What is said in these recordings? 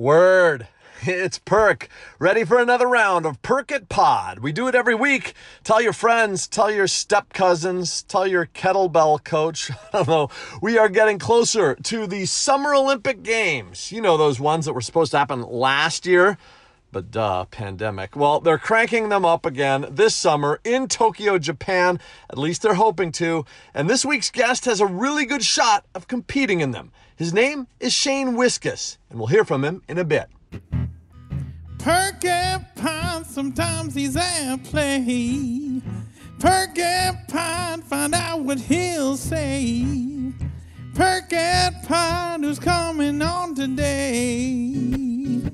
Word. It's Perk, ready for another round of Perk It Pod. We do it every week. Tell your friends, tell your step cousins, tell your kettlebell coach. I don't know. We are getting closer to the Summer Olympic Games. You know, those ones that were supposed to happen last year, but duh, pandemic. Well, they're cranking them up again this summer in Tokyo, Japan. At least they're hoping to. And this week's guest has a really good shot of competing in them. His name is Shane Wiskus, and we'll hear from him in a bit. Perk and Pine, sometimes he's at play. Perk and Pine, find out what he'll say. Perk and Pine, who's coming on today.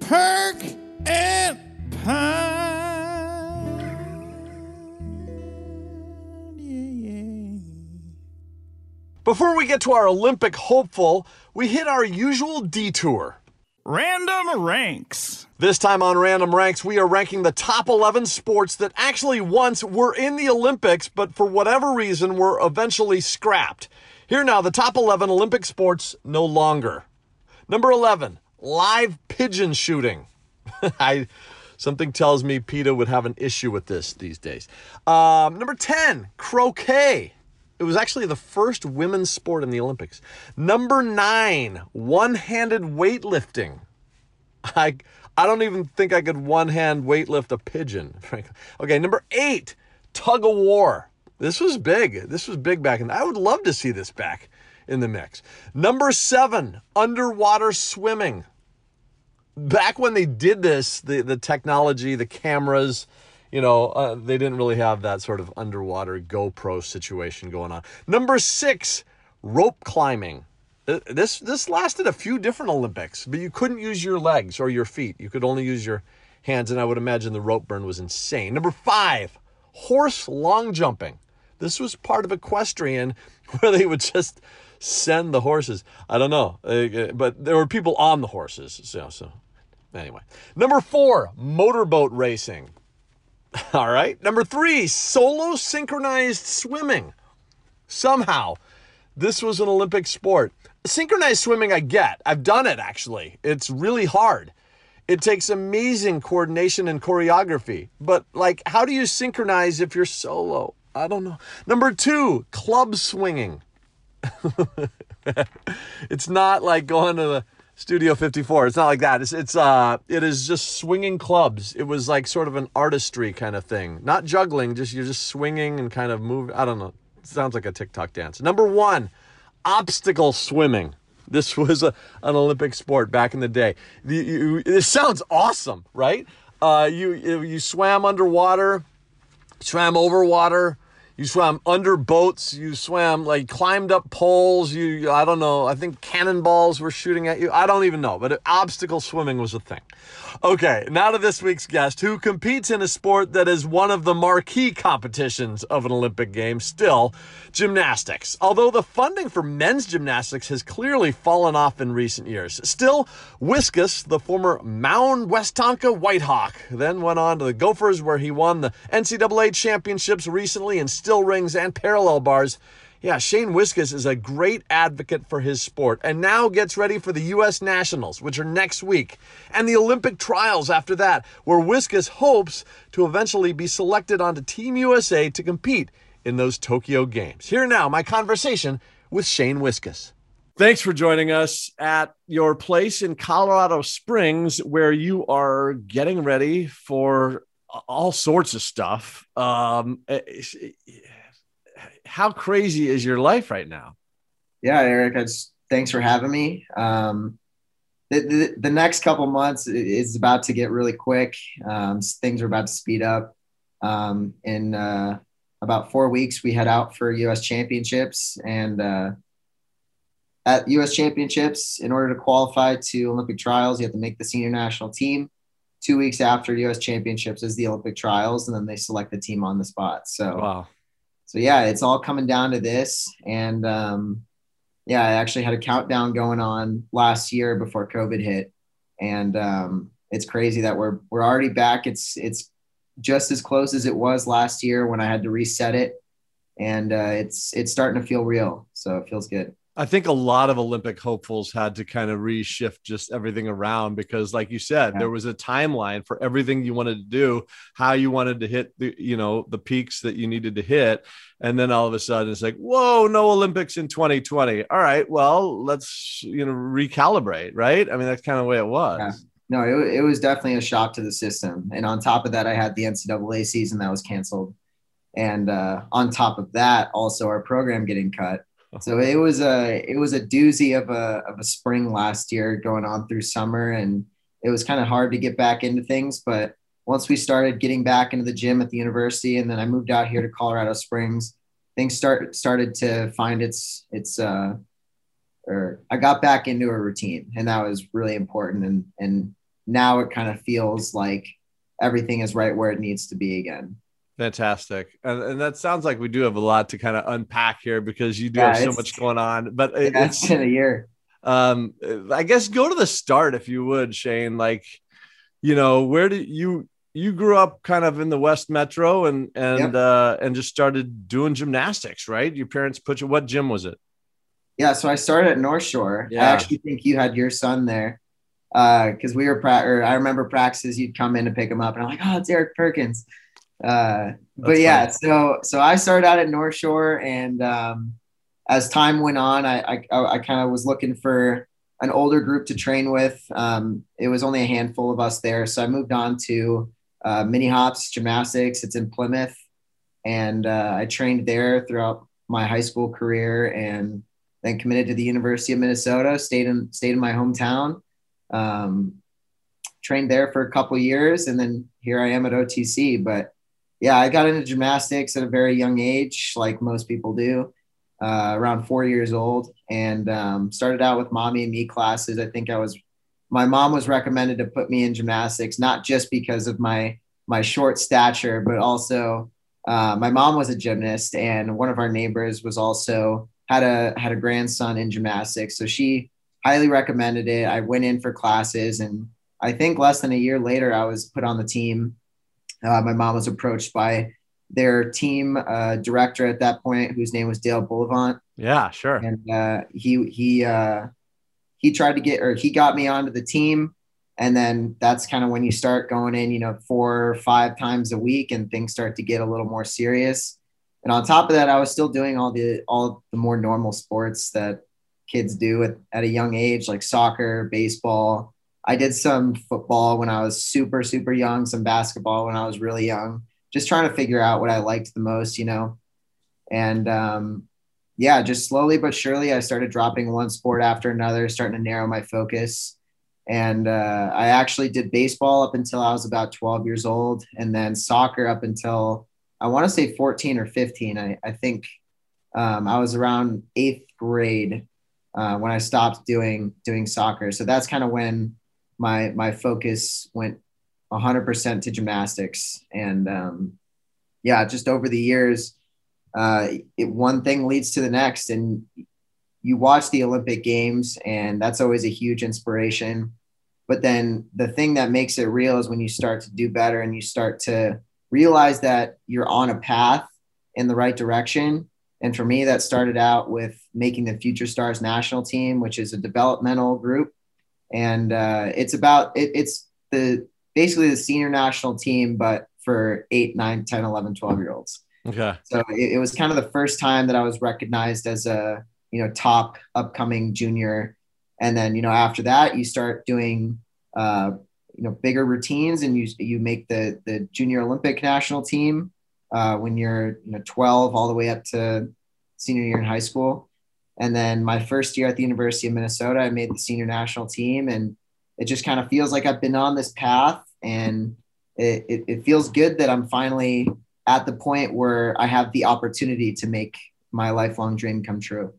Perk and. Yeah, yeah. Before we get to our Olympic hopeful, we hit our usual detour. Random ranks. This time on Random Ranks, we are ranking the top 11 sports that actually once were in the Olympics, but for whatever reason were eventually scrapped. Here now, the top 11 Olympic sports no longer. Number 11, live pigeon shooting. I something tells me PETA would have an issue with this these days. Um, number 10, croquet. It was actually the first women's sport in the Olympics. Number nine, one-handed weightlifting. I I don't even think I could one-hand weightlift a pigeon, frankly. Okay, number eight, tug of war. This was big. This was big back and I would love to see this back in the mix. Number seven, underwater swimming. Back when they did this, the the technology, the cameras, you know, uh, they didn't really have that sort of underwater GoPro situation going on. Number six, rope climbing. Uh, This this lasted a few different Olympics, but you couldn't use your legs or your feet. You could only use your hands, and I would imagine the rope burn was insane. Number five, horse long jumping. This was part of equestrian where they would just send the horses. I don't know, uh, but there were people on the horses. So, so anyway, number four, motorboat racing. All right. Number three, solo synchronized swimming. Somehow, this was an Olympic sport. Synchronized swimming, I get. I've done it actually. It's really hard. It takes amazing coordination and choreography. But, like, how do you synchronize if you're solo? I don't know. Number two, club swinging. it's not like going to the Studio 54. It's not like that. It's it's uh it is just swinging clubs. It was like sort of an artistry kind of thing. Not juggling, just you're just swinging and kind of move. I don't know. It sounds like a TikTok dance. Number 1, obstacle swimming. This was a, an Olympic sport back in the day. The, you, it sounds awesome, right? Uh, you you swam underwater, swam over water, you swam under boats, you swam like climbed up poles, you I don't know, I think cannonballs were shooting at you. I don't even know, but obstacle swimming was a thing. Okay, now to this week's guest who competes in a sport that is one of the marquee competitions of an Olympic game still, gymnastics. Although the funding for men's gymnastics has clearly fallen off in recent years. Still, Wiskus, the former Mound West Westonka Whitehawk, then went on to the Gophers where he won the NCAA championships recently in still rings and parallel bars. Yeah, Shane Wiskus is a great advocate for his sport and now gets ready for the U.S. Nationals, which are next week, and the Olympic trials after that, where Wiskus hopes to eventually be selected onto Team USA to compete in those Tokyo Games. Here now, my conversation with Shane Wiskus. Thanks for joining us at your place in Colorado Springs, where you are getting ready for all sorts of stuff. Um, how crazy is your life right now? Yeah, Eric, thanks for having me. Um, the, the, the next couple months is about to get really quick. Um, things are about to speed up. Um, in uh, about four weeks, we head out for U.S. Championships, and uh, at U.S. Championships, in order to qualify to Olympic trials, you have to make the senior national team. Two weeks after U.S. Championships is the Olympic trials, and then they select the team on the spot. So, Wow. so yeah, it's all coming down to this. And um, yeah, I actually had a countdown going on last year before COVID hit, and um, it's crazy that we're we're already back. It's it's just as close as it was last year when I had to reset it. and uh, it's it's starting to feel real. So it feels good. I think a lot of Olympic hopefuls had to kind of reshift just everything around because, like you said, yeah. there was a timeline for everything you wanted to do, how you wanted to hit the, you know, the peaks that you needed to hit, and then all of a sudden it's like, whoa, no Olympics in 2020. All right, well, let's you know recalibrate, right? I mean, that's kind of the way it was. Yeah. No, it, it was definitely a shock to the system, and on top of that, I had the NCAA season that was canceled, and uh, on top of that, also our program getting cut so it was a it was a doozy of a of a spring last year going on through summer and it was kind of hard to get back into things but once we started getting back into the gym at the university and then I moved out here to Colorado Springs things start started to find its its uh or I got back into a routine and that was really important and and now it kind of feels like everything is right where it needs to be again. Fantastic. And, and, that sounds like we do have a lot to kind of unpack here because you do yeah, have so much going on. But it, it's been a year. Um, I guess go to the start if you would, Shane. Like, you know, where did you you grew up kind of in the West Metro and and yep. uh, and just started doing gymnastics, right? Your parents put you. What gym was it? Yeah, so I started at North Shore. Yeah. I actually think you had your son there because uh, we were pra- I remember practices. You'd come in to pick him up, and I'm like, oh, it's Eric Perkins. Uh, but yeah, funny. so so I started out at North Shore, and um, as time went on, I I, I kind of was looking for an older group to train with. Um, it was only a handful of us there, so I moved on to uh, Mini Hops Gymnastics. It's in Plymouth, and uh, I trained there throughout my high school career, and then committed to the University of Minnesota. Stayed in stayed in my hometown. Um, trained there for a couple years, and then here I am at OTC. But yeah, I got into gymnastics at a very young age, like most people do, uh, around four years old, and um, started out with mommy and me classes. I think I was, my mom was recommended to put me in gymnastics, not just because of my my short stature, but also uh, my mom was a gymnast, and one of our neighbors was also had a had a grandson in gymnastics, so she highly recommended it. I went in for classes, and I think less than a year later, I was put on the team uh, my mom was approached by their team uh, director at that point, whose name was Dale Bullivant. Yeah, sure. And uh, he he uh, he tried to get or he got me onto the team, and then that's kind of when you start going in, you know, four or five times a week, and things start to get a little more serious. And on top of that, I was still doing all the all the more normal sports that kids do at, at a young age, like soccer, baseball, I did some football when I was super, super young, some basketball when I was really young, just trying to figure out what I liked the most, you know. And um, yeah, just slowly but surely, I started dropping one sport after another, starting to narrow my focus. And uh, I actually did baseball up until I was about 12 years old, and then soccer up until I want to say 14 or 15. I, I think um, I was around eighth grade uh, when I stopped doing doing soccer. So that's kind of when my my focus went 100% to gymnastics. And um, yeah just over the years uh, it, one thing leads to the next. And you watch the olympic games and that's always a huge inspiration. But then the thing that makes it real is when you start to do better and you start to realize that you're on a path in the right direction. And for me that started out with making the future stars national team which is a developmental group and uh, it's about it, it's the basically the senior national team but for 8 9 10 11 12 year olds. Okay. So it, it, was kind of the first time that i was recognized as a you know top upcoming junior. And then you know after that you start doing uh, you know bigger routines and you you make the the junior olympic national team uh, when you're you know 12 all the way up to senior year in high school and then my first year at the University of Minnesota, I made the senior national team. And it just kind of feels like I've been on this path. And it, it, it feels good that I'm finally at the point where I have the opportunity to make my lifelong dream come true.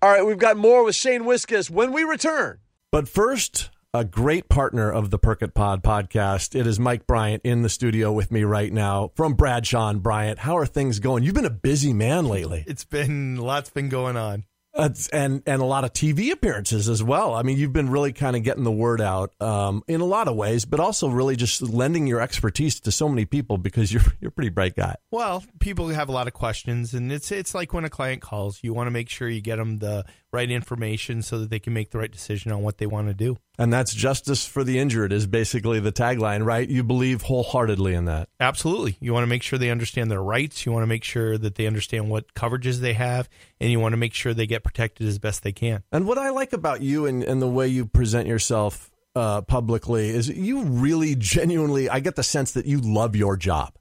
All right, we've got more with Shane Wiskus when we return. But first, a great partner of the Perkit Pod podcast. It is Mike Bryant in the studio with me right now from Bradshaw and Bryant. How are things going? You've been a busy man lately. It's been lots been going on. And and a lot of TV appearances as well. I mean, you've been really kind of getting the word out um, in a lot of ways, but also really just lending your expertise to so many people because you're you're a pretty bright guy. Well, people have a lot of questions, and it's it's like when a client calls, you want to make sure you get them the right information so that they can make the right decision on what they want to do. And that's justice for the injured is basically the tagline, right? You believe wholeheartedly in that. Absolutely. You want to make sure they understand their rights. You want to make sure that they understand what coverages they have, and you want to make sure they get protected as best they can. And what I like about you and, and the way you present yourself uh, publicly is you really genuinely, I get the sense that you love your job.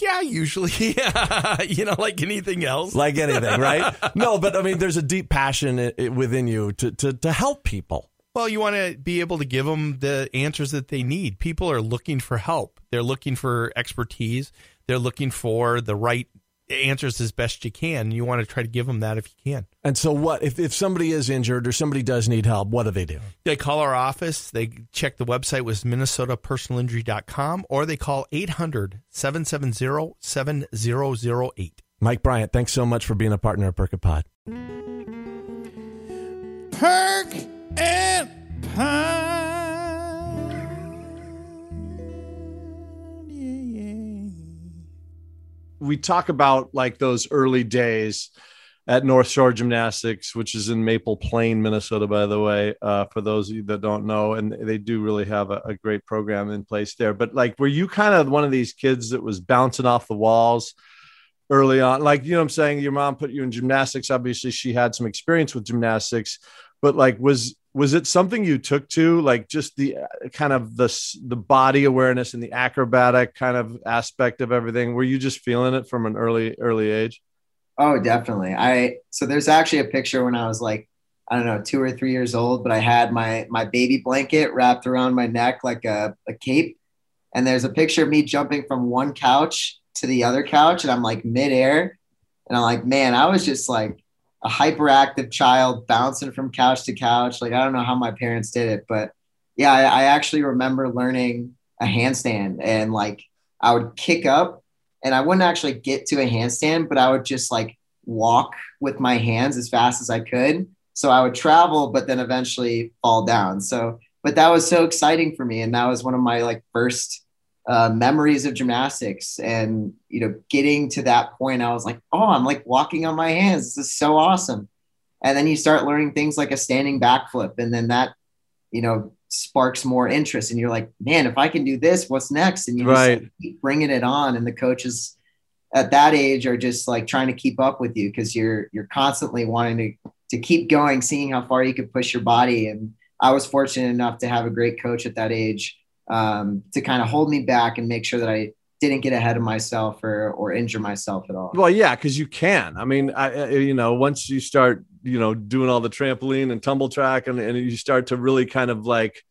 Yeah, usually. Yeah. you know, like anything else. Like anything, right? no, but I mean, there's a deep passion within you to, to, to help people. Well, you want to be able to give them the answers that they need. People are looking for help. They're looking for expertise. They're looking for the right answers as best you can. You want to try to give them that if you can. And so, what if, if somebody is injured or somebody does need help? What do they do? They call our office. They check the website with minnesotapersonalinjury.com or they call 800 770 7008. Mike Bryant, thanks so much for being a partner of Perk Pod. Perk and Pine. We talk about like those early days at North Shore Gymnastics, which is in Maple Plain, Minnesota, by the way, uh, for those of you that don't know. And they do really have a, a, great program in place there. But like, were you kind of one of these kids that was bouncing off the walls early on? Like, you know what I'm saying? Your mom put you in gymnastics. Obviously, she had some experience with gymnastics, but like, was was it something you took to like just the uh, kind of the the body awareness and the acrobatic kind of aspect of everything? Were you just feeling it from an early early age? Oh definitely. I so there's actually a picture when i was like i don't know two or three years old but i had my my baby blanket wrapped around my neck like a, a cape. And there's a picture of me jumping from one couch to the other couch and i'm like midair. And i'm like man i was just like a hyperactive child bouncing from couch to couch. Like, I don't know how my parents did it, but yeah, I, I actually remember learning a handstand and like I would kick up and I wouldn't actually get to a handstand, but I would just like walk with my hands as fast as I could. So I would travel, but then eventually fall down. So, but that was so exciting for me. And that was one of my like first uh, memories of gymnastics and you know getting to that point i was like oh i'm like walking on my hands. This is so awesome. And then you start learning things like a standing backflip and then that you know sparks more interest and you're like man if i can do this what's next? And you right. just keep bringing it on and the coaches at that age are just like trying to keep up with you because you're you're constantly wanting to to keep going seeing how far you could push your body and i was fortunate enough to have a great coach at that age um, to kind of hold me back and make sure that I didn't get ahead of myself or or injure myself at all. Well, yeah, because you can. I mean, I you know once you start you know doing all the trampoline and tumble track and, and you start to really kind of like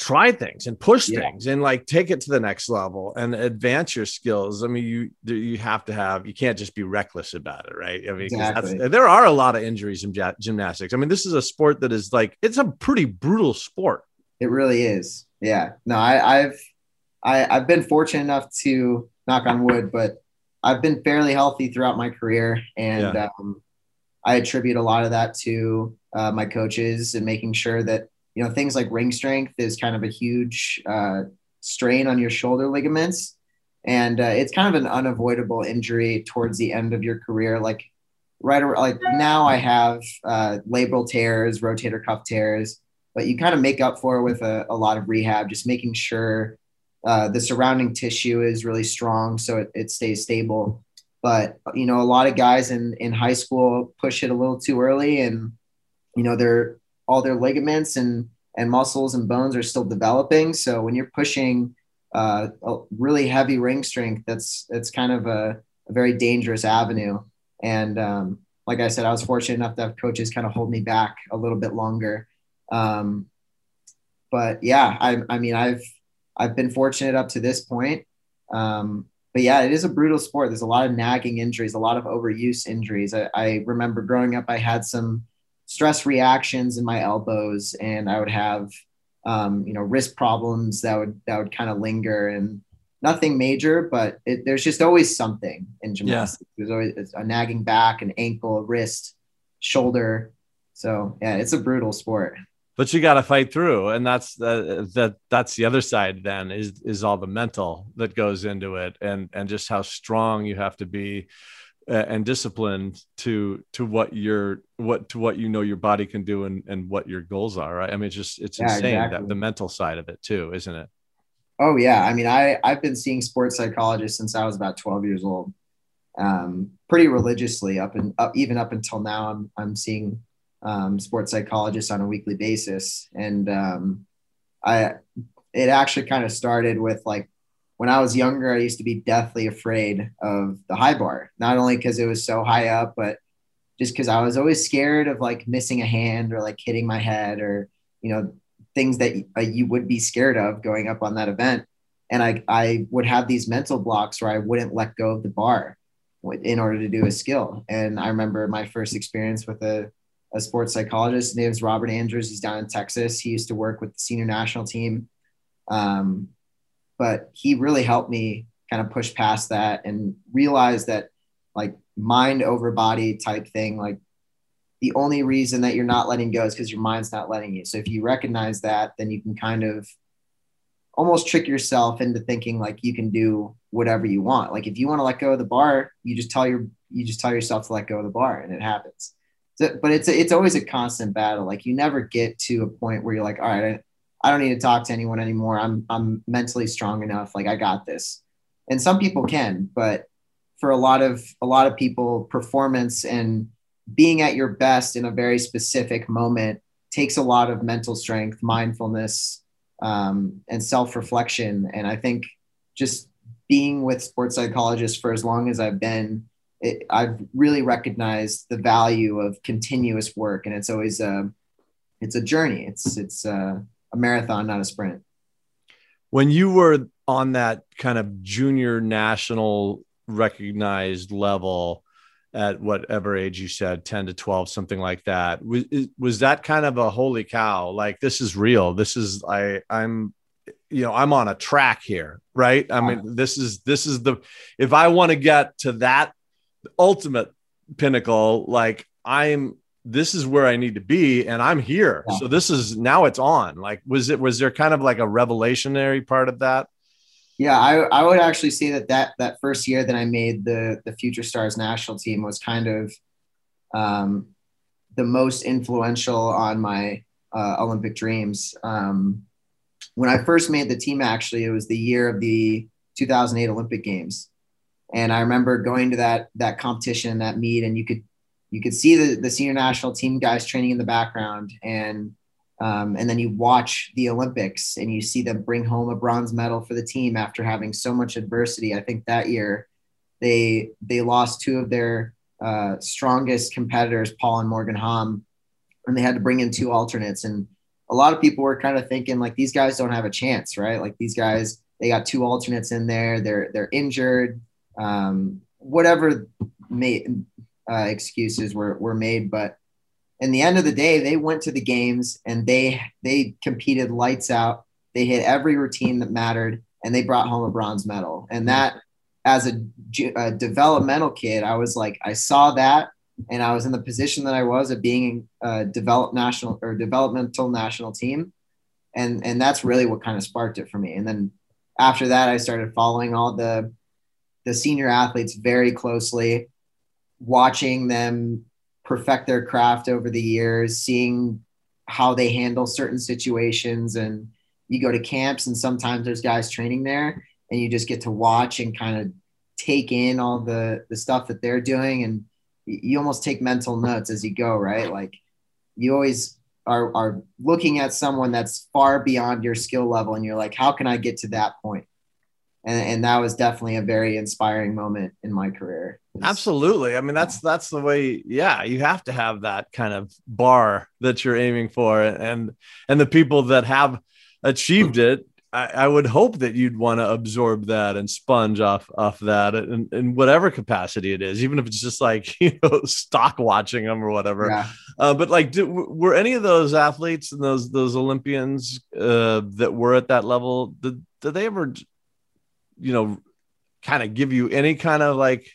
try things and push yeah. things and like take it to the next level and advance your skills. I mean, you you have to have you can't just be reckless about it, right? I mean, exactly. there are a lot of injuries in gymnastics. I mean, this is a sport that is like it's a pretty brutal sport. It really is. Yeah. No, I, I've I, I've been fortunate enough to knock on wood, but I've been fairly healthy throughout my career, and yeah. um, I attribute a lot of that to uh, my coaches and making sure that you know things like ring strength is kind of a huge uh, strain on your shoulder ligaments, and uh, it's kind of an unavoidable injury towards the end of your career. Like right, like now I have uh, labral tears, rotator cuff tears but you kind of make up for it with a, a lot of rehab, just making sure uh, the surrounding tissue is really strong so it, it stays stable. But you know, a lot of guys in in high school push it a little too early, and you know, they're all their ligaments and and muscles and bones are still developing. So when you're pushing uh, a really heavy ring strength, that's that's kind of a, a very dangerous avenue. And um, like I said, I was fortunate enough to have coaches kind of hold me back a little bit longer. Um, but yeah, I, I mean, I've I've been fortunate up to this point. Um, but yeah, it is a brutal sport. There's a lot of nagging injuries, a lot of overuse injuries. I, I remember growing up, I had some stress reactions in my elbows, and I would have um, you know wrist problems that would that would kind of linger and nothing major, but it, there's just always something in gymnastics. Yeah. There's always a nagging back, an ankle, a wrist. shoulder. So yeah, it's a brutal sport. But you got to fight through, and that's the, that that's the other side. Then is is all the mental that goes into it, and and just how strong you have to be uh, and disciplined to to what your what to what you know your body can do and and what your goals are. Right? I mean, it's just it's Yeah, insane exactly. that the mental side of it too, isn't it? Oh yeah, I mean, I I've been seeing sports psychologists since I was about 12 years old, um, pretty religiously up and up even up until now. I'm I'm seeing um, sports psychologists on a weekly basis, and um, I it actually kind of started with like when I was younger, I used to be deathly afraid of the high bar, not only because it was so high up, but just because I was always scared of like missing a hand or like hitting my head or you know things that uh, you would be scared of going up on that event. And I, I would have these mental blocks where I wouldn't let go of the bar in order to do a skill. And I remember my first experience with a, a sports psychologist. His name is Robert Andrews. He's down in Texas. He used to work with the senior national team. Um, but he really helped me kind of push past that and realize that like mind over body type thing, like the only reason that you're not letting go is because your mind's not letting you. So if you recognize that, then you can kind of almost trick yourself into thinking like you can do whatever you want. Like if you want to let go of the bar, you just tell your you just tell yourself to let go of the bar, and it happens. So, but it's it's always a constant battle. Like you never get to a point where you're like, all right, I, I don't need to talk to anyone anymore. I'm I'm mentally strong enough. Like I got this. And some people can, but for a lot of a lot of people, performance and being at your best in a very specific moment takes a lot of mental strength, mindfulness, um, and self reflection. And I think just being with sports psychologists for as long as I've been, it, I've really recognized the value of continuous work. And it's always a, it's a journey. It's, it's a, a marathon, not a sprint. When you were on that kind of junior national recognized level at whatever age you said 10 to 12 something like that was, was that kind of a holy cow like this is real this is i i'm you know i'm on a track here right i mean this is this is the if i want to get to that ultimate pinnacle like i'm this is where i need to be and i'm here Yeah. so this is now it's on like was it was there kind of like a revelationary part of that Yeah, I, I would actually say that, that that first year that I made the the Future Stars national team was kind of um, the most influential on my uh, Olympic dreams. Um, when I first made the team, actually, it was the year of the 2008 Olympic Games, and I remember going to that that competition, that meet, and you could you could see the the senior national team guys training in the background, and um, and then you watch the Olympics and you see them bring home a bronze medal for the team after having so much adversity. I think that year they they lost two of their uh, strongest competitors, Paul and Morgan Hamm, and they had to bring in two alternates. And a lot of people were kind of thinking like these guys don't have a chance, right? Like these guys, they got two alternates in there. They're they're injured. Um, whatever may, uh, excuses were were made, but in the end of the day, they went to the games and they they competed lights out. They hit every routine that mattered, and they brought home a bronze medal. And that, as a, a developmental kid, I was like, I saw that, and I was in the position that I was of being a developed national or developmental national team, and and that's really what kind of sparked it for me. And then after that, I started following all the the senior athletes very closely, watching them perfect their craft over the years, seeing how they handle certain situations. And you go to camps, and sometimes there's guys training there, and you just get to watch and kind of take in all the the stuff that they're doing, and you almost take mental notes as you go, right? Like you always are are looking at someone that's far beyond your skill level, and you're like, how can I get to that point? And, and that was definitely a very inspiring moment in my career. Absolutely. I mean, that's that's the way. Yeah, you have to have that kind of bar that you're aiming for, and and the people that have achieved it. I, I would hope that you'd want to absorb that and sponge off off that in, in whatever capacity it is, even if it's just like you know stock watching them or whatever. Yeah. Uh, but like, do, were any of those athletes and those those Olympians uh, that were at that level? Did, did they ever, you know, kind of give you any kind of like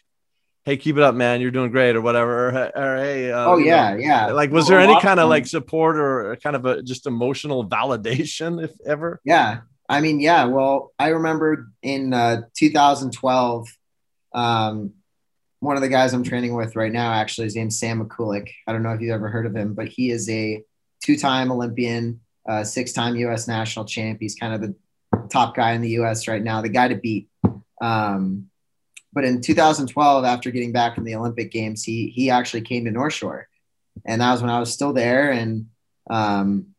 hey, keep it up, man, you're doing great, or whatever, or, or hey, uh, oh you yeah, know, yeah. like was there any kind of like support or kind of a just emotional validation, if ever? Yeah. I mean, yeah. Well, I remember in uh, 2012, um, one of the guys I'm training with right now, actually, his name's Sam Mikulak. I don't know if you've ever heard of him, but he is a two time Olympian, uh, six time US national champ. He's kind of the top guy in the US right now, the guy to beat. Um, but in 2012, after getting back from the Olympic Games, he he actually came to North Shore, and that was when I was still there. And um,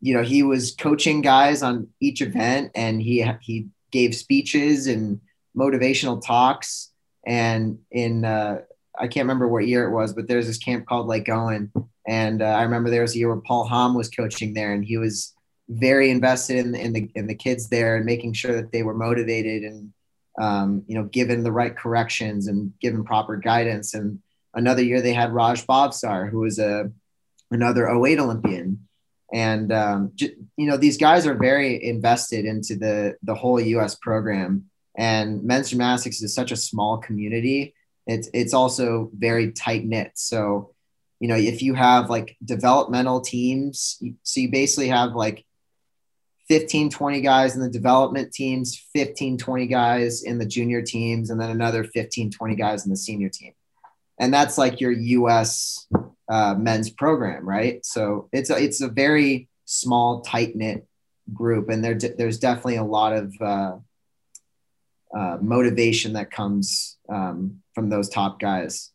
you know, he was coaching guys on each event, and he he gave speeches and motivational talks. And in uh, I can't remember what year it was, but there's this camp called Lake Owen, and uh, I remember there was a year where Paul Hamm was coaching there, and he was very invested in, in the in the kids there and making sure that they were motivated and um, you know given the right corrections and given proper guidance. And another year they had Raj Bhavsar, who was a another 08 Olympian, and um, j- you know these guys are very invested into the the whole U.S. program. And men's gymnastics is such a small community. It's it's also very tight knit. So you know if you have like developmental teams, so you basically have like 15 20 guys in the development teams 15 20 guys in the junior teams and then another 15 20 guys in the senior team. And that's like your us uh, men's program right? So it's a, it's a very small tight knit group and there, there's definitely a lot of uh, uh, motivation that comes um, from those top guys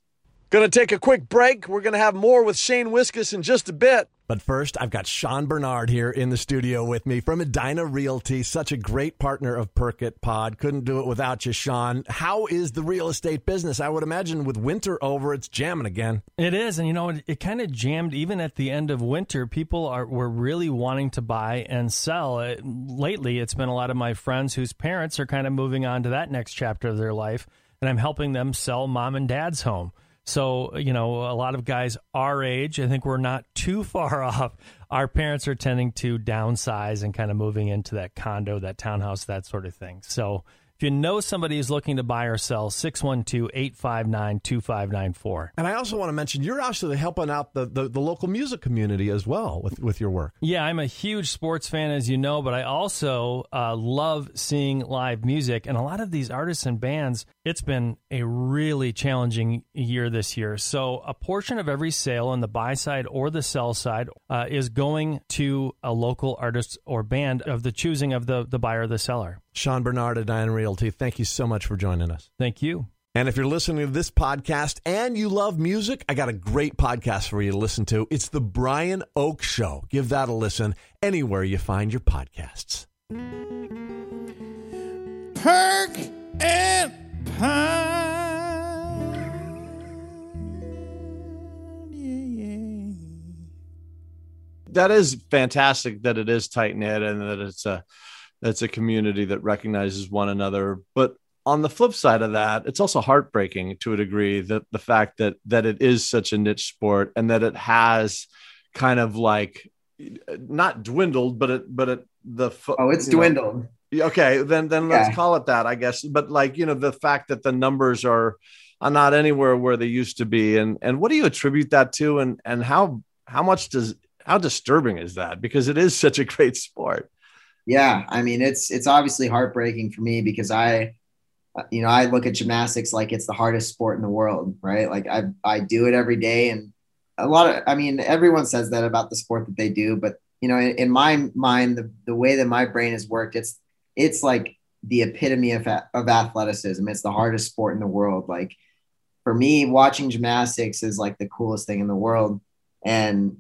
Gonna take a quick break. We're gonna have more with Shane Wiskus in just a bit. But first, I've got Sean Bernard here in the studio with me from Edina Realty, such a great partner of Perkit Pod. Couldn't do it without you, Sean. How is the real estate business? I would imagine with winter over, it's jamming again. It is, and you know, it, it kind of jammed even at the end of winter. People are were really wanting to buy and sell. Uh, lately, it's been a lot of my friends whose parents are kind of moving on to that next chapter of their life, and I'm helping them sell mom and dad's home. So, you know, a lot of guys our age, I think we're not too far off. Our parents are tending to downsize and kind of moving into that condo, that townhouse, that sort of thing. So, if you know somebody who's looking to buy or sell, 612 859 2594. And I also want to mention you're actually helping out the, the, the local music community as well with, with your work. Yeah, I'm a huge sports fan, as you know, but I also uh, love seeing live music. And a lot of these artists and bands, it's been a really challenging year this year. So a portion of every sale on the buy side or the sell side uh, is going to a local artist or band of the choosing of the, the buyer or the seller. Sean Bernard at Edina Realty, thank you so much for joining us. Thank you. And if you're listening to this podcast and you love music, I got a great podcast for you to listen to. It's The Brian Oak Show. Give that a listen anywhere you find your podcasts. Perk and Pine. Yeah, yeah. That is fantastic that it is tight knit and that it's a it's a community that recognizes one another. But on the flip side of that, it's also heartbreaking to a degree that the fact that that it is such a niche sport and that it has kind of like not dwindled, but it but it the oh it's you know, dwindled Okay, then then let's call it that, I guess. But like you know, the fact that the numbers are are not anywhere where they used to be, and and what do you attribute that to, and and how how much does how disturbing is that? Because it is such a great sport. Yeah, I mean it's it's obviously heartbreaking for me because I, uh, you know, I look at gymnastics like it's the hardest sport in the world, right? Like I I do it every day, and a lot of I mean everyone says that about the sport that they do, but you know, in, in my mind, the the way that my brain has worked, it's it's like the epitome of of athleticism. It's the hardest sport in the world. Like for me, watching gymnastics is like the coolest thing in the world, and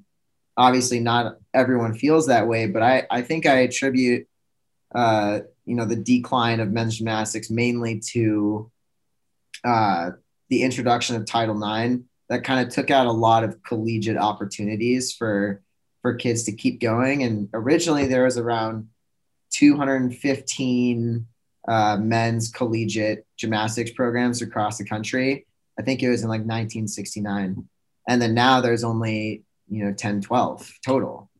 obviously not everyone feels that way, but I, I think I attribute, uh, you know, the decline of men's gymnastics mainly to uh, the introduction of Title IX that kind of took out a lot of collegiate opportunities for for kids to keep going. And originally there was around 215 uh, men's collegiate gymnastics programs across the country. I think it was in like 1969. And then now there's only you know 10 12 total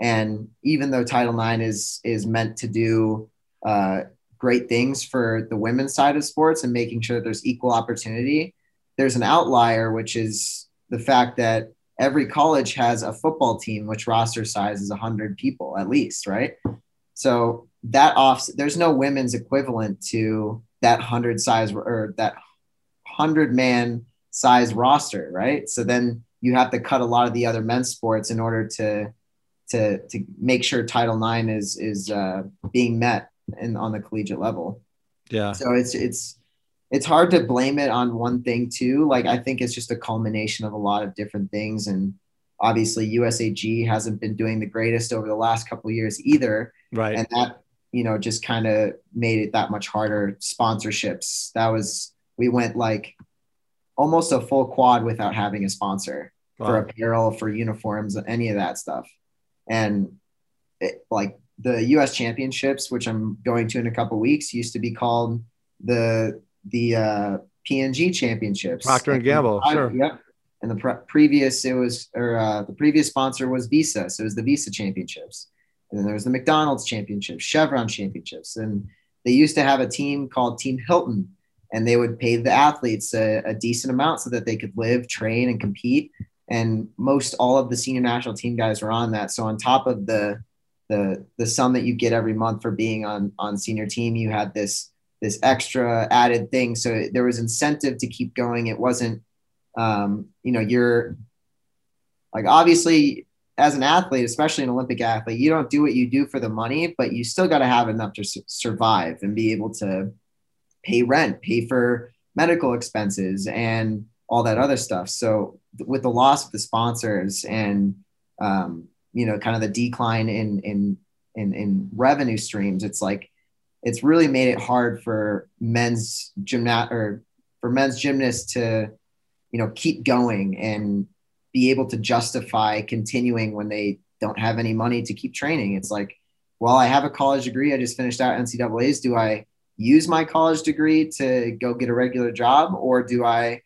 and even though title ix is is meant to do uh, great things for the women's side of sports and making sure there's equal opportunity. There's an outlier, which is the fact that every college has a football team, which roster size is 100 people at least, right? So that off, there's no women's equivalent to that 100 size or that 100 man size roster, right? So then you have to cut a lot of the other men's sports in order to to to make sure Title IX is is uh, being met in on the collegiate level. Yeah. So it's it's it's hard to blame it on one thing too. Like I think it's just a culmination of a lot of different things, and obviously USAG hasn't been doing the greatest over the last couple years either. Right. And that you know just kind of made it that much harder. Sponsorships. That was we went like almost a full quad without having a sponsor wow. for apparel, for uniforms, any of that stuff. And it, like the U.S. Championships, which I'm going to in a couple weeks, used to be called the the uh, P&G Championships. Procter and Gamble, and, sure. Yep. And the pre- previous it was or uh, the previous sponsor was Visa, so it was the Visa Championships. And then there was the McDonald's Championships, Chevron Championships, and they used to have a team called Team Hilton, and they would pay the athletes a, a decent amount so that they could live, train, and compete. And most all of the senior national team guys were on that. So on top of the the the sum that you get every month for being on on senior team, you had this this extra added thing. So there was incentive to keep going. It wasn't, um, you know, you're like obviously as an athlete, especially an Olympic athlete, you don't do what you do for the money, but you still got to have enough to su- survive and be able to pay rent, pay for medical expenses, and all that other stuff. So with the loss of the sponsors and um, you know, kind of the decline in in in, in revenue streams, it's like it's really made it hard for men's gymnast or for men's gymnasts to you know keep going and be able to justify continuing when they don't have any money to keep training. It's like, well, I have a college degree. I just finished out NCAA's. Do I use my college degree to go get a regular job, or do I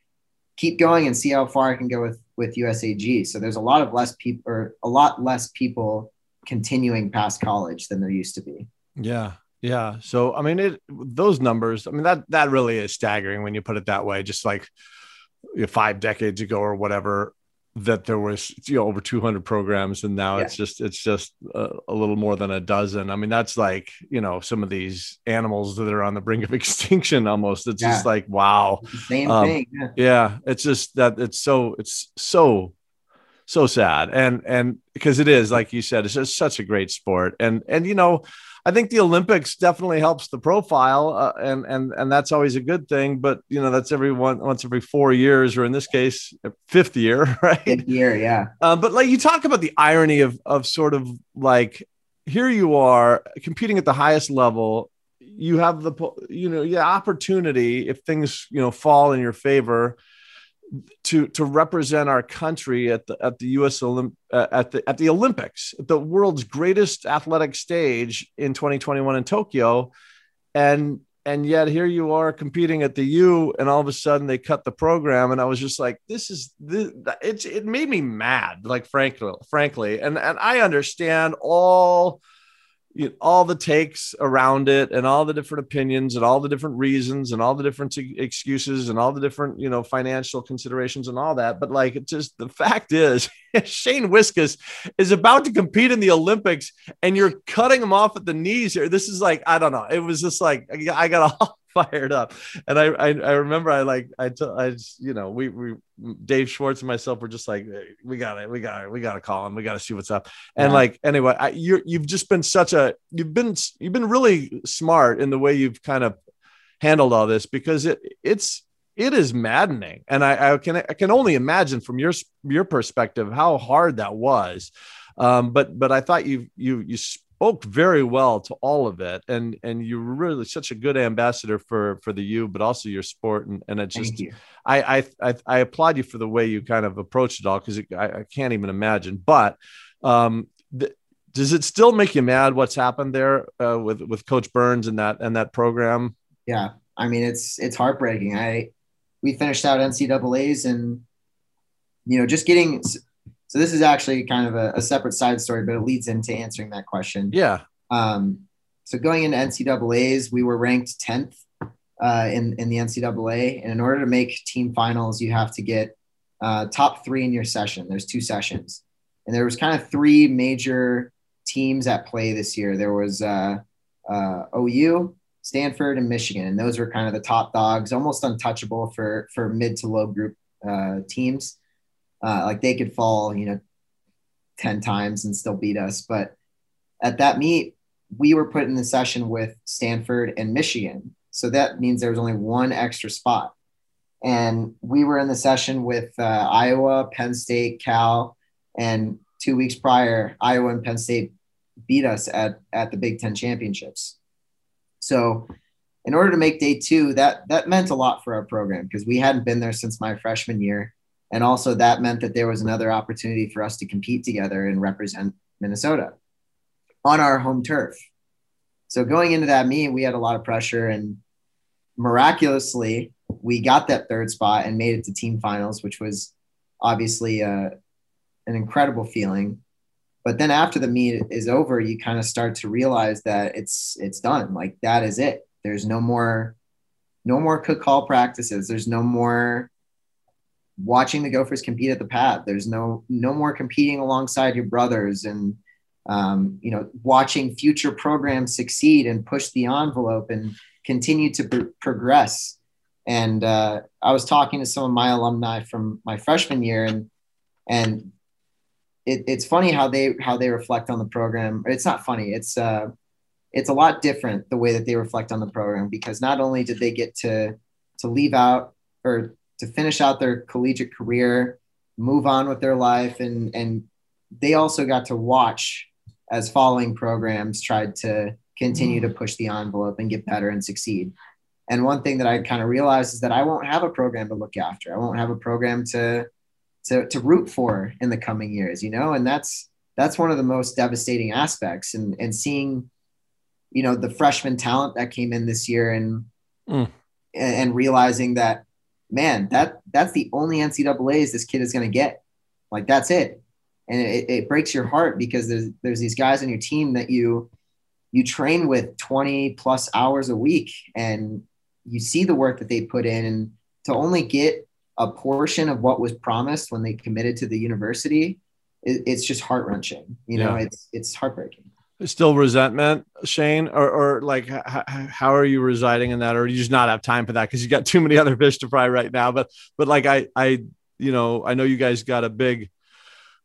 keep going and see how far I can go with with USAG? So there's a lot of less people, or a lot less people continuing past college than there used to be. Yeah, yeah. So I mean, it those numbers. I mean that that really is staggering when you put it that way. Just like five decades ago or whatever, that there was you know over 200 programs and now yeah. it's just it's just a, a, little more than a dozen i mean that's like you know some of these animals that are on the brink of extinction almost it's yeah. just like wow same um, thing yeah. yeah it's just that it's so it's so so sad and and because it is like you said it's just such a great sport and and you know I think the Olympics definitely helps the profile, uh, and and and that's always a good thing. But you know, that's every one once every four years, or in this case, fifth year, right? Fifth year, yeah. Uh, but like you talk about the irony of of sort of like here you are competing at the highest level. You have the you know yeah opportunity if things you know fall in your favor to to represent our country at the at the U.S. Olymp- uh, at the at the Olympics, the world's greatest athletic stage in 2021 in Tokyo, and and yet here you are competing at the U, and all of a sudden they cut the program, and I was just like, this is this, it's it made me mad, like frankly, frankly, and and I understand all you know, all the takes around it and all the different opinions and all the different reasons and all the different excuses and all the different you know financial considerations and all that. But like it just the fact is shane wiskus is about to compete in the olympics and you're cutting him off at the knees here. This is like i don't know. It was just like i got all fired up. And I, I i, remember i like i t- i just, you know we we dave schwartz and myself were just like we got it we got it we got to call him we got to see what's up. And yeah. like anyway I, you you've just been such a you've been you've been really smart in the way you've kind of handled all this because it it's it is maddening. And i, I can i can only imagine from your your perspective how hard that was. Um, but but I thought you you you spoke very well to all of it and and you're really such a good ambassador for for the U but also your sport and and it just I, I, I I applaud you for the way you kind of approached it all because I, I, can't even imagine but um th- does it still make you mad what's happened there uh, with with coach Burns and that and that program? Yeah I mean it's it's heartbreaking. I we finished out NCAA's and you know just getting so this is actually kind of a, a, separate side story, but it leads into answering that question. Yeah. Um, so going into NCAA's, we were ranked 10th uh, in, in the NCAA. And in order to make team finals, you have to get uh, top three in your session. There's two sessions. And there was kind of three major teams at play this year. There was uh, uh OU, Stanford, and Michigan. And those were kind of the top dogs, almost untouchable for, for mid to low group uh, teams. Uh, like they could fall, you know, 10 times and still beat us. But at that meet, we were put in the session with Stanford and Michigan. So that means there was only one extra spot. And we were in the session with uh, Iowa, Penn State, Cal, and two weeks prior, Iowa and Penn State beat us at, at the Big Ten championships. So in order to make day two, that that meant a lot for our program because we hadn't been there since my freshman year. And also that meant that there was another opportunity for us to compete together and represent Minnesota on our home turf. So going into that meet, we had a lot of pressure and miraculously we got that third spot and made it to team finals, which was obviously uh, an incredible feeling. But then after the meet is over, you kind of start to realize that it's it's done. Like that is it. There's no more no more Cook Hall practices. There's no more watching the Gophers compete at the Pav. There's no no more competing alongside your brothers and um, you know watching future programs succeed and push the envelope and continue to pr- progress. And uh, I was talking to some of my alumni from my freshman year, and and it, it's funny how they how they reflect on the program. It's not funny. It's uh, it's a lot different the way that they reflect on the program because not only did they get to to leave out or to finish out their collegiate career, move on with their life, and and they also got to watch as following programs tried to continue to push the envelope and get better and succeed. And one thing that I kind of realized is that I won't have a program to look after. I won't have a program to to to root for in the coming years, you know, and that's that's one of the most devastating aspects and and seeing you know the freshman talent that came in this year and mm. and realizing that man that that's the only ncaa's this kid is going to get. Like that's it. And it, it breaks your heart because there's there's these guys on your team that you you train with 20 plus hours a week and you see the work that they put in. And to only get a portion of what was promised when they committed to the university it, it's just heart-wrenching you know yeah. it's it's heartbreaking still resentment shane or, or like h- how are you residing in that? Or you just not have time for that? Because you got too many other fish to fry right now. But but like i i you know i know you guys got a big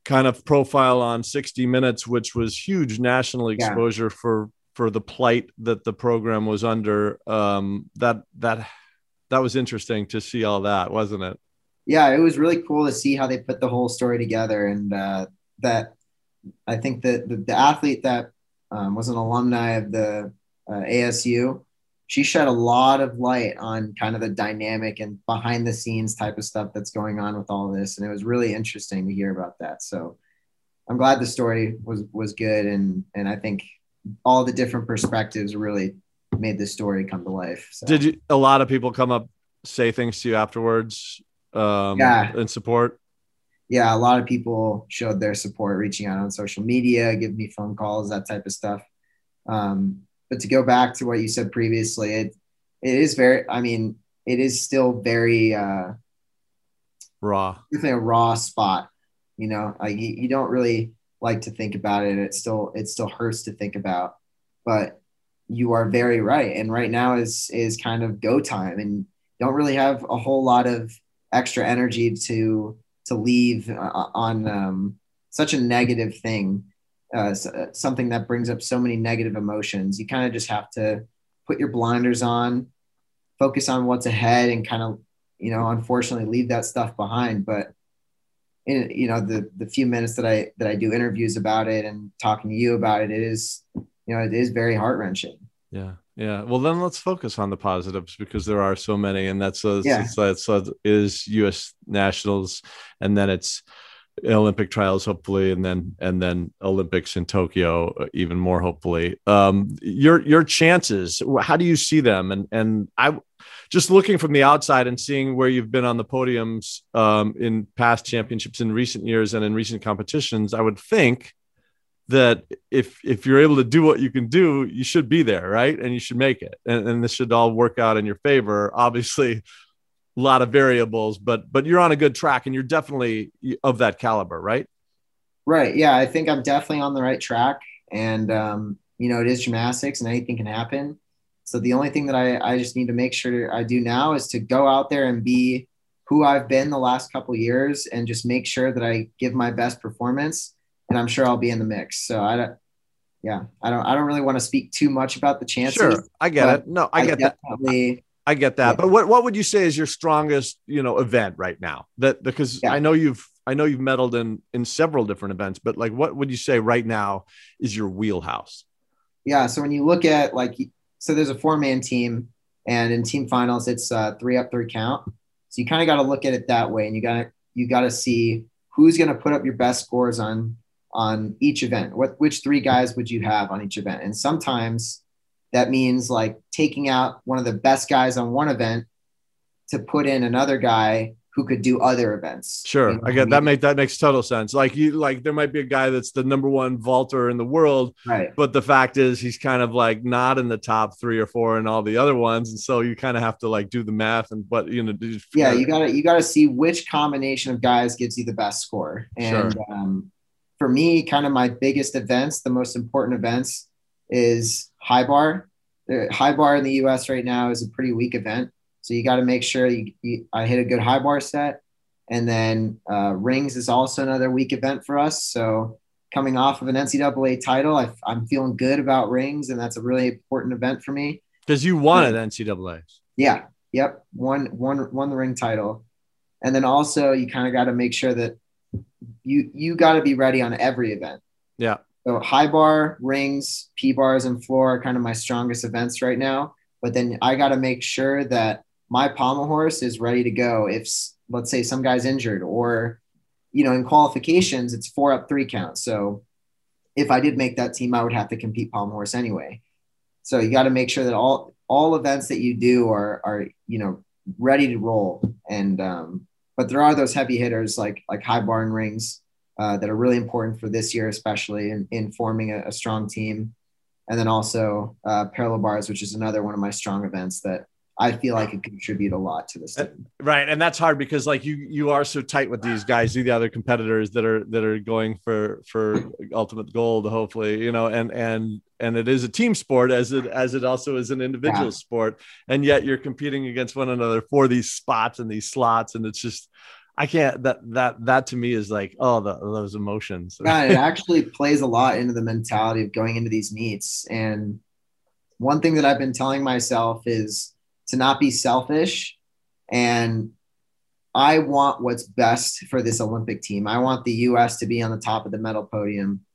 kind of profile on 60 minutes which was huge national exposure yeah. for for the plight that the program was under. Um that that that was interesting to see all that wasn't it? Yeah it was really cool to see how they put the whole story together. And uh that i think that the, the athlete that um, was an alumni of the uh, asu she shed a lot of light on kind of the dynamic and behind the scenes type of stuff that's going on with all this and it was really interesting to hear about that. So i'm glad the story was was good and and i think all the different perspectives really made this story come to life so. did you a lot of people come up say things to you afterwards um yeah. in support yeah a lot of people showed their support reaching out on social media give me phone calls that type of stuff um but to go back to what you said previously, it it is very. I mean, it is still very uh, raw. Definitely a raw spot. You know, like you, you don't really like to think about it. It still it still hurts to think about, but you are very right. And right now is is kind of go time, and don't really have a whole lot of extra energy to to leave uh, on um, such a negative thing uh, uh, something that brings up so many negative emotions. You kind of just have to put your blinders on, focus on what's ahead, and kind of, you know, unfortunately leave that stuff behind. But in you know the the few minutes that I that I do interviews about it and talking to you about it, it is you know it is very heart wrenching. Yeah. Yeah. Well, then let's focus on the positives because there are so many, and that's uh, yeah. that's uh, is U.S. nationals, and then it's Olympic trials, hopefully, and then and then Olympics in Tokyo, uh, even more hopefully. Um, your your chances, how do you see them? And and I just looking from the outside and seeing where you've been on the podiums um, in past championships in recent years and in recent competitions, I would think that if if you're able to do what you can do, you should be there, right? And you should make it. And, and this should all work out in your favor. Obviously, a lot of variables, but but you're on a good track and you're definitely of that caliber, right? Right. Yeah, I think I'm definitely on the right track. And um, you know, it is gymnastics and anything can happen. So the only thing that I, I just need to make sure I do now is to go out there and be who I've been the last couple years and just make sure that I give my best performance and I'm sure I'll be in the mix. So I don't, yeah, I don't, I don't really want to speak too much about the chances. Sure, I get it. No, I, I get that. I get that. Yeah. But what, what would you say is your strongest, you know, event right now? That because yeah. I know you've, I know you've medaled in in several different events, but like, what would you say right now is your wheelhouse? Yeah. So when you look at like, so there's a four man team, and in team finals, it's uh, three up, three count. So you kind of got to look at it that way, and you got to you got to see who's going to put up your best scores on on each event. What which three guys would you have on each event? And sometimes that means like taking out one of the best guys on one event to put in another guy who could do other events. Sure. You know I get I mean? that make that makes total sense. Like you like there might be a guy that's the number one vaulter in the world, right? But the fact is he's kind of like not in the top three or four and all the other ones. And so you kind of have to like do the math and but you know yeah, you gotta you gotta see which combination of guys gives you the best score. And sure. um for me, kind of my biggest events, the most important events is high bar. The high bar in the US right now is a pretty weak event. So you got to make sure you, you, I hit a good high bar set. And then uh, rings is also another weak event for us. So coming off of an NCAA title, I, am feeling good about rings, and that's a really important event for me. Because you won at NCAA. Yeah. Yep. Won won won the ring title, and then also you kind of got to make sure that you you got to be ready on every event. Yeah. So high bar, rings, P bars, and floor are kind of my strongest events right now. But then I got to make sure that my pommel horse is ready to go if let's say some guy's injured or you know in qualifications it's four up three count so if i did make that team i would have to compete pommel horse anyway so you got to make sure that all all events that you do are are you know ready to roll and um but there are those heavy hitters like like high barn rings uh, that are really important for this year especially in, in forming a, a strong team. And then also uh, parallel bars which is another one of my strong events that I feel I could contribute a lot to this. Uh, team. Right, and that's hard because like you you are so tight with these guys, the other competitors that are that are going for for ultimate gold, hopefully, you know, and and and it is a team sport as it as it also is an individual yeah. sport, and yet you're competing against one another for these spots and these slots, and it's just. I can't that that that to me is like oh the, those emotions. yeah, it actually plays a lot into the mentality of going into these meets. And one thing that I've been telling myself is to not be selfish. And I want what's best for this Olympic team. I want the U.S. to be on the top of the medal podium.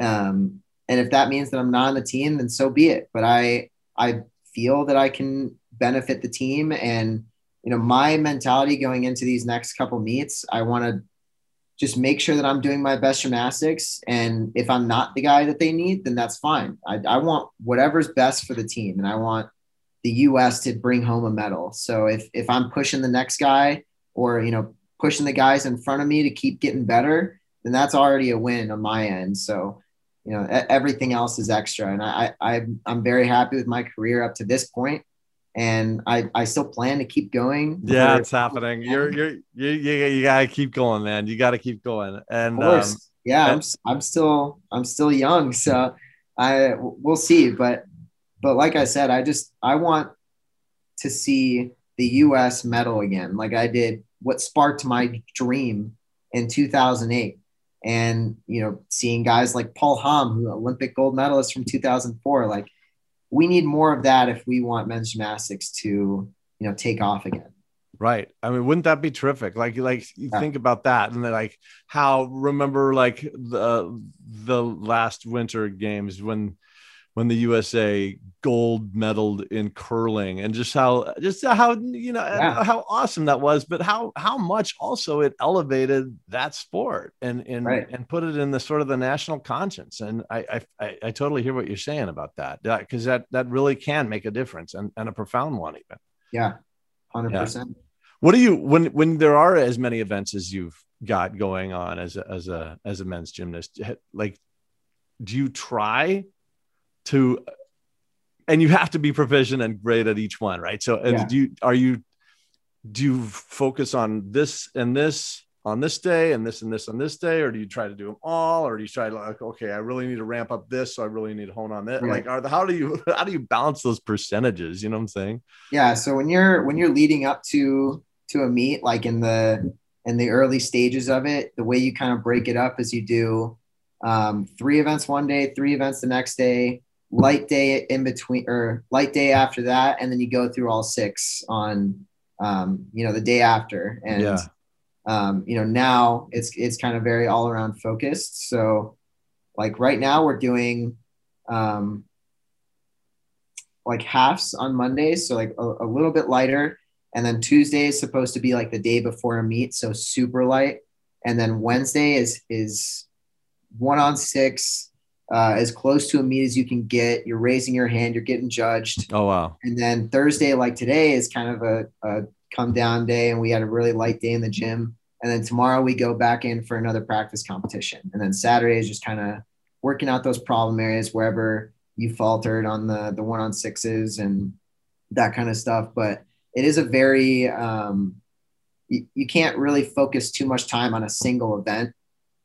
Um, and if that means that I'm not on the team, then so be it. But I I feel that I can benefit the team, and you know my mentality going into these next couple meets, I want to just make sure that I'm doing my best gymnastics. And if I'm not the guy that they need, then that's fine. I, I want whatever's best for the team, and I want the U.S. to bring home a medal. So if if I'm pushing the next guy or you know pushing the guys in front of me to keep getting better, then that's already a win on my end. So you know everything else is extra, and I, I I'm very happy with my career up to this point, and I I still plan to keep going. Yeah, it's happening. You're you're you you, you gotta keep going, man. You got to keep going, and um, yeah, I'm I'm still I'm still young, so I we'll see, but but like I said, I just I want to see the U.S. medal again, like I did. What sparked my dream in 2008, and you know, seeing guys like Paul Hamm, who Olympic gold medalist from 2004, like we need more of that if we want men's gymnastics to you know take off again. Right. I mean, wouldn't that be terrific? Like, like you yeah. think about that, and then like how remember like the the last winter games when when the USA gold medaled in curling and just how just how you know yeah. how awesome that was but how how much also it elevated that sport and and right. and put it in the sort of the national conscience and I I, I totally hear what you're saying about that because that that really can make a difference and, and a profound one even yeah 100% yeah. what do you when when there are as many events as you've got going on as a, as a as a men's gymnast like do you try to and you have to be proficient and great at each one, right? So yeah. do you are you do you focus on this and this on this day and this and this on this day, or do you try to do them all, or do you try to like, okay, I really need to ramp up this, so I really need to hone on that. Like, are the, how do you how do you balance those percentages? You know what I'm saying? Yeah. So when you're when you're leading up to to a meet, like in the in the early stages of it, the way you kind of break it up is you do um, three events one day, three events the next day, light day in between, or light day after that, and then you go through all six on um, you know the day after, and yeah. um, you know now it's it's kind of very all around focused. So like right now we're doing um, like halves on mondays so like a, a, little bit lighter. And then tuesday is supposed to be like the day before a meet so super light. And then wednesday is is one on six uh, as close to a meet as you can get you're raising your hand you're getting judged oh wow and then thursday like today is kind of a, a come down day and we had a really light day in the gym. And then tomorrow we go back in for another practice competition. And then Saturday is just kind of working out those problem areas wherever you faltered on the the one on sixes and that kind of stuff. But it is a very um, you, you can't really focus too much time on a single event,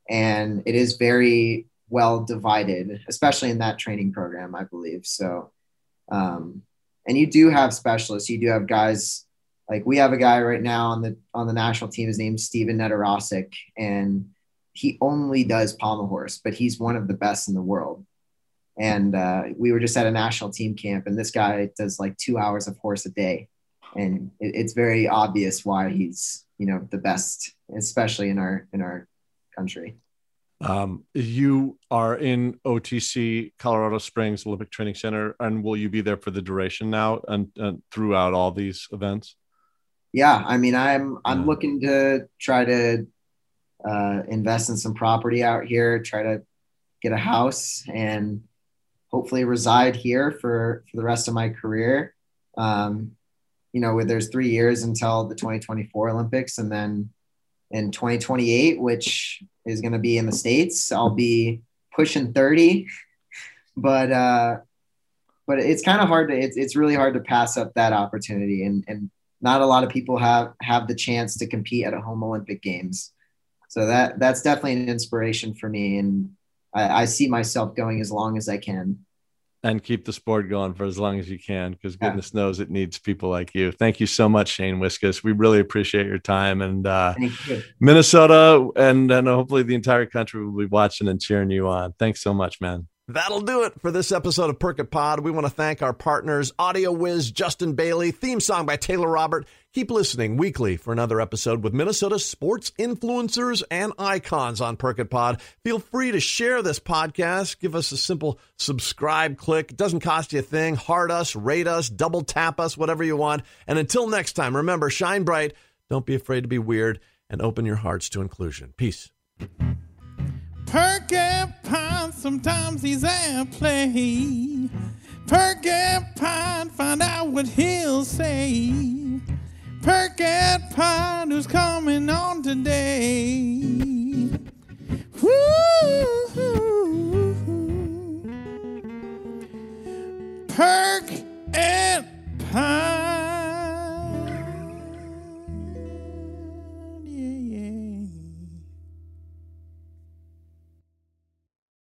and it is very well divided, especially in that training program, I believe. So, um, and you do have specialists. You do have guys like we have a guy right now on the on the national team. His name's Stephen Nedoroscik, and he only does pommel horse, but he's one of the best in the world. And uh, we were just at a national team camp, and this guy does like two hours of horse a day, and it, it's very obvious why he's you know the best, especially in our in our country. Um, you are in OTC Colorado Springs Olympic Training Center, and will you be there for the duration now and, and throughout all these events? yeah, I mean, I'm I'm yeah. looking to try to uh, invest in some property out here, try to get a house, and hopefully reside here for for the rest of my career. Um, you know, where there's three years until the 2024 Olympics, and then in 2028, which is going to be in the states, I'll be pushing 30. But uh, but it's kind of hard to it's it's really hard to pass up that opportunity and and not a lot of people have have the chance to compete at a home Olympic Games. So that that's definitely an inspiration for me, and I, I see myself going as long as I can. And keep the sport going for as long as you can, because goodness yeah. knows it needs people like you. Thank you so much, Shane Wiskus. We really appreciate your time, and uh, you. Minnesota, and and hopefully the entire country will be watching and cheering you on. Thanks so much, man. That'll do it for this episode of Perk It Pod. We want to thank our partners, Audio Wiz, Justin Bailey, theme song by Taylor Robert. Keep listening weekly for another episode with Minnesota sports influencers and icons on Perk It Pod. Feel free to share this podcast. Give us a simple subscribe click. It doesn't cost you a thing. Heart us, rate us, double tap us, whatever you want. And until next time, remember, shine bright. Don't be afraid to be weird and open your hearts to inclusion. Peace. Perk and Pine, sometimes he's at play. Perk and Pine, find out what he'll say. Perk and Pine, who's coming on today? Woo! Perk and Pine.